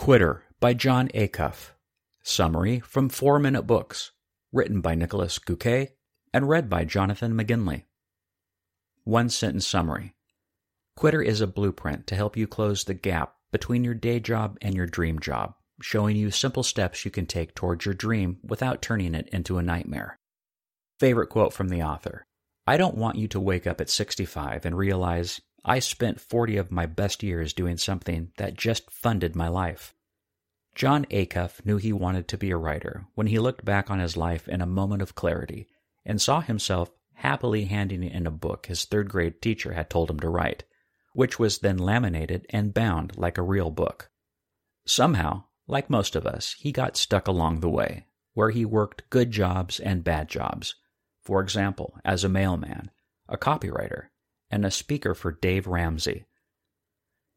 Quitter by Jon Acuff. Summary from Four Minute Books. Written by Niklas Göke and read by Jonathan McGinley. One sentence summary Quitter is a blueprint to help you close the gap between your day job and your dream job, showing you simple steps you can take towards your dream without turning it into a nightmare. Favorite quote from the author I don't want you to wake up at 65 and realize I spent 40 of my best years doing something that just funded my life. Jon Acuff knew he wanted to be a writer when he looked back on his life in a moment of clarity and saw himself happily handing in a book his third grade teacher had told him to write, which was then laminated and bound like a real book. Somehow, like most of us, he got stuck along the way, where he worked good jobs and bad jobs. For example, as a mailman, a copywriter, and a speaker for Dave Ramsey.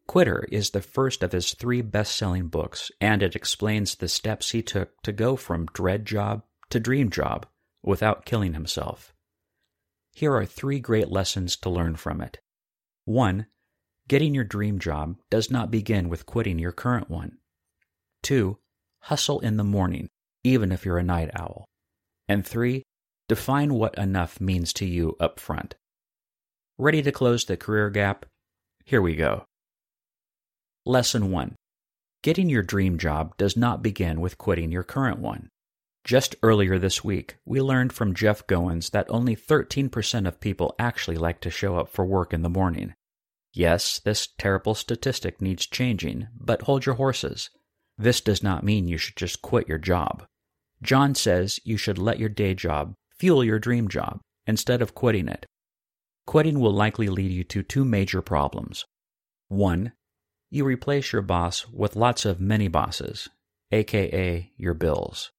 Quitter is the first of his three best selling books, and it explains the steps he took to go from dread job to dream job without killing himself. Here are three great lessons to learn from it. 1. Getting your dream job does not begin with quitting your current one. 2. Hustle in the morning, even if you're a night owl. And 3. Define what enough means to you up front. Ready to close the career gap? Here we go. Lesson 1 Getting your dream job does not begin with quitting your current one. Just earlier this week, we learned from Jeff Goins that only 13% of people actually like to show up for work in the morning. Yes, this terrible statistic needs changing, but hold your horses. This does not mean you should just quit your job. Jon says you should let your day job fuel your dream job instead of quitting it. Quitting will likely lead you to two major problems. One, you replace your boss with lots of mini bosses, aka your bills.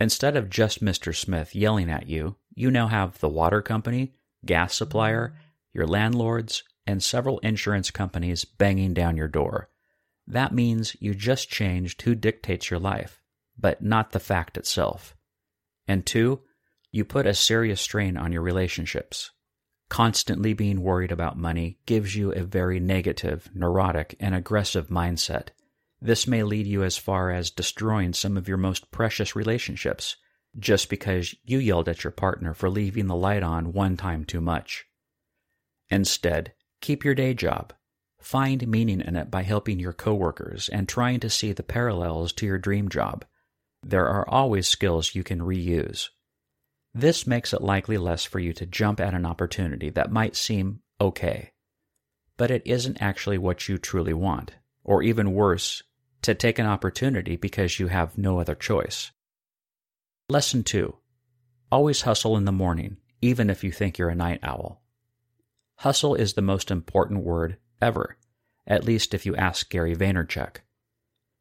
Instead of just Mr. Smith yelling at you, you now have the water company, gas supplier, your landlords, and several insurance companies banging down your door. That means you just changed who dictates your life, but not the fact itself. And two, you put a serious strain on your relationships. Constantly being worried about money gives you a very negative, neurotic, and aggressive mindset. This may lead you as far as destroying some of your most precious relationships just because you yelled at your partner for leaving the light on one time too much. Instead, keep your day job. Find meaning in it by helping your coworkers and trying to see the parallels to your dream job. There are always skills you can reuse. This makes it likely less for you to jump at an opportunity that might seem okay, but it isn't actually what you truly want, or even worse, to take an opportunity because you have no other choice. Lesson 2 Always hustle in the morning, even if you think you're a night owl. Hustle is the most important word ever, at least if you ask Gary Vaynerchuk.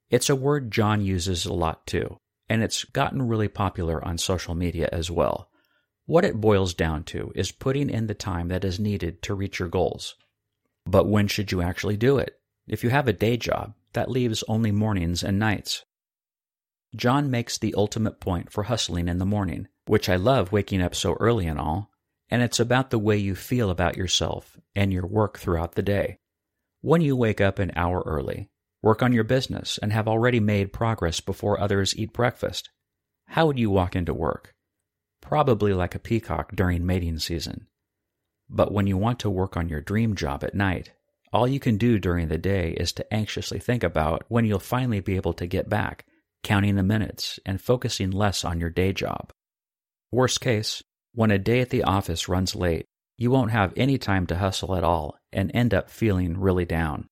It's a word Jon uses a lot too and it's gotten really popular on social media as well. What it boils down to is putting in the time that is needed to reach your goals. But when should you actually do it? If you have a day job, that leaves only mornings and nights. Jon makes the ultimate point for hustling in the morning, which I love waking up so early and all, and it's about the way you feel about yourself and your work throughout the day. When you wake up an hour early, work on your business, and have already made progress before others eat breakfast, how would you walk into work? Probably like a peacock during mating season. But when you want to work on your dream job at night, all you can do during the day is to anxiously think about when you'll finally be able to get back, counting the minutes and focusing less on your day job. Worst case, when a day at the office runs late, you won't have any time to hustle at all and end up feeling really down.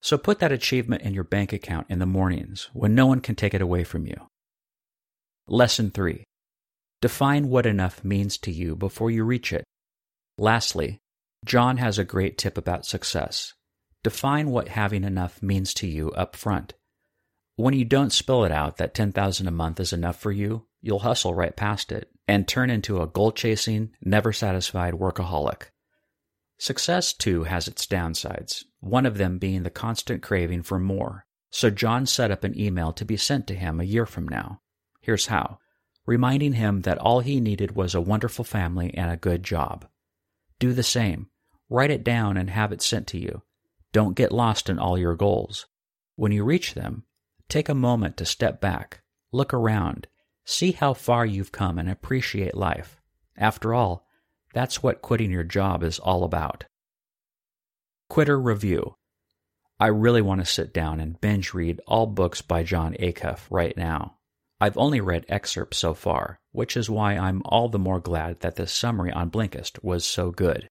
So put that achievement in your bank account in the mornings when no one can take it away from you. Lesson 3 Define what enough means to you before you reach it. Lastly, Jon has a great tip about success. Define what having enough means to you up front. When you don't spill it out that 10,000 a month is enough for you, you'll hustle right past it and turn into a goal chasing, never satisfied workaholic. Success, too, has its downsides, one of them being the constant craving for more. So Jon set up an email to be sent to him a year from now. Here's how reminding him that all he needed was a wonderful family and a good job. Do the same. Write it down and have it sent to you. Don't get lost in all your goals. When you reach them, Take a moment to step back, look around, see how far you've come, and appreciate life. After all, that's what quitting your job is all about. Quitter Review I really want to sit down and binge read all books by Jon Acuff right now. I've only read excerpts so far, which is why I'm all the more glad that this summary on Blinkist was so good.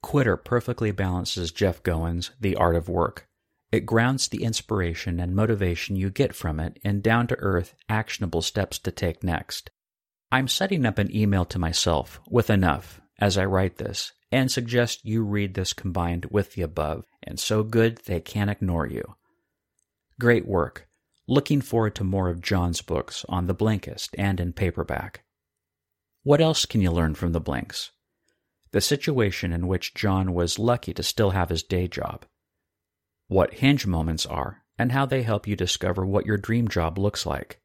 Quitter perfectly balances Jeff Goins' The Art of Work. It grounds the inspiration and motivation you get from it in down to earth, actionable steps to take next. I'm setting up an email to myself with enough as I write this and suggest you read this combined with the above, and so good they can't ignore you. Great work. Looking forward to more of Jon's books on the Blinkist and in paperback. What else can you learn from the Blinks? The situation in which John was lucky to still have his day job. What hinge moments are, and how they help you discover what your dream job looks like.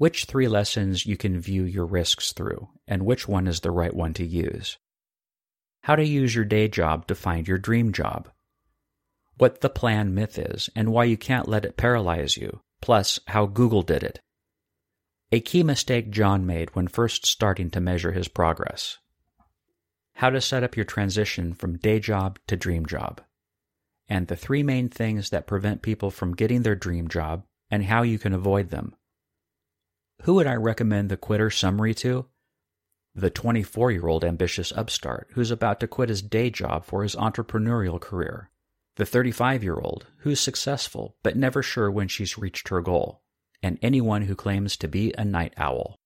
Which three lessons you can view your risks through, and which one is the right one to use how to use your day job to find your dream job, what the plan myth is and why you can't let it paralyze you, plus how Google did it. A key mistake Jon made when first starting to measure his progress. How to set up your transition from day job to dream job. And the three main things that prevent people from getting their dream job and how you can avoid them. Who would I recommend the quitter summary to? the 24 year old ambitious upstart who's about to quit his day job for his entrepreneurial career, the 35 year old who's successful but never sure when she's reached her goal, and anyone who claims to be a night owl.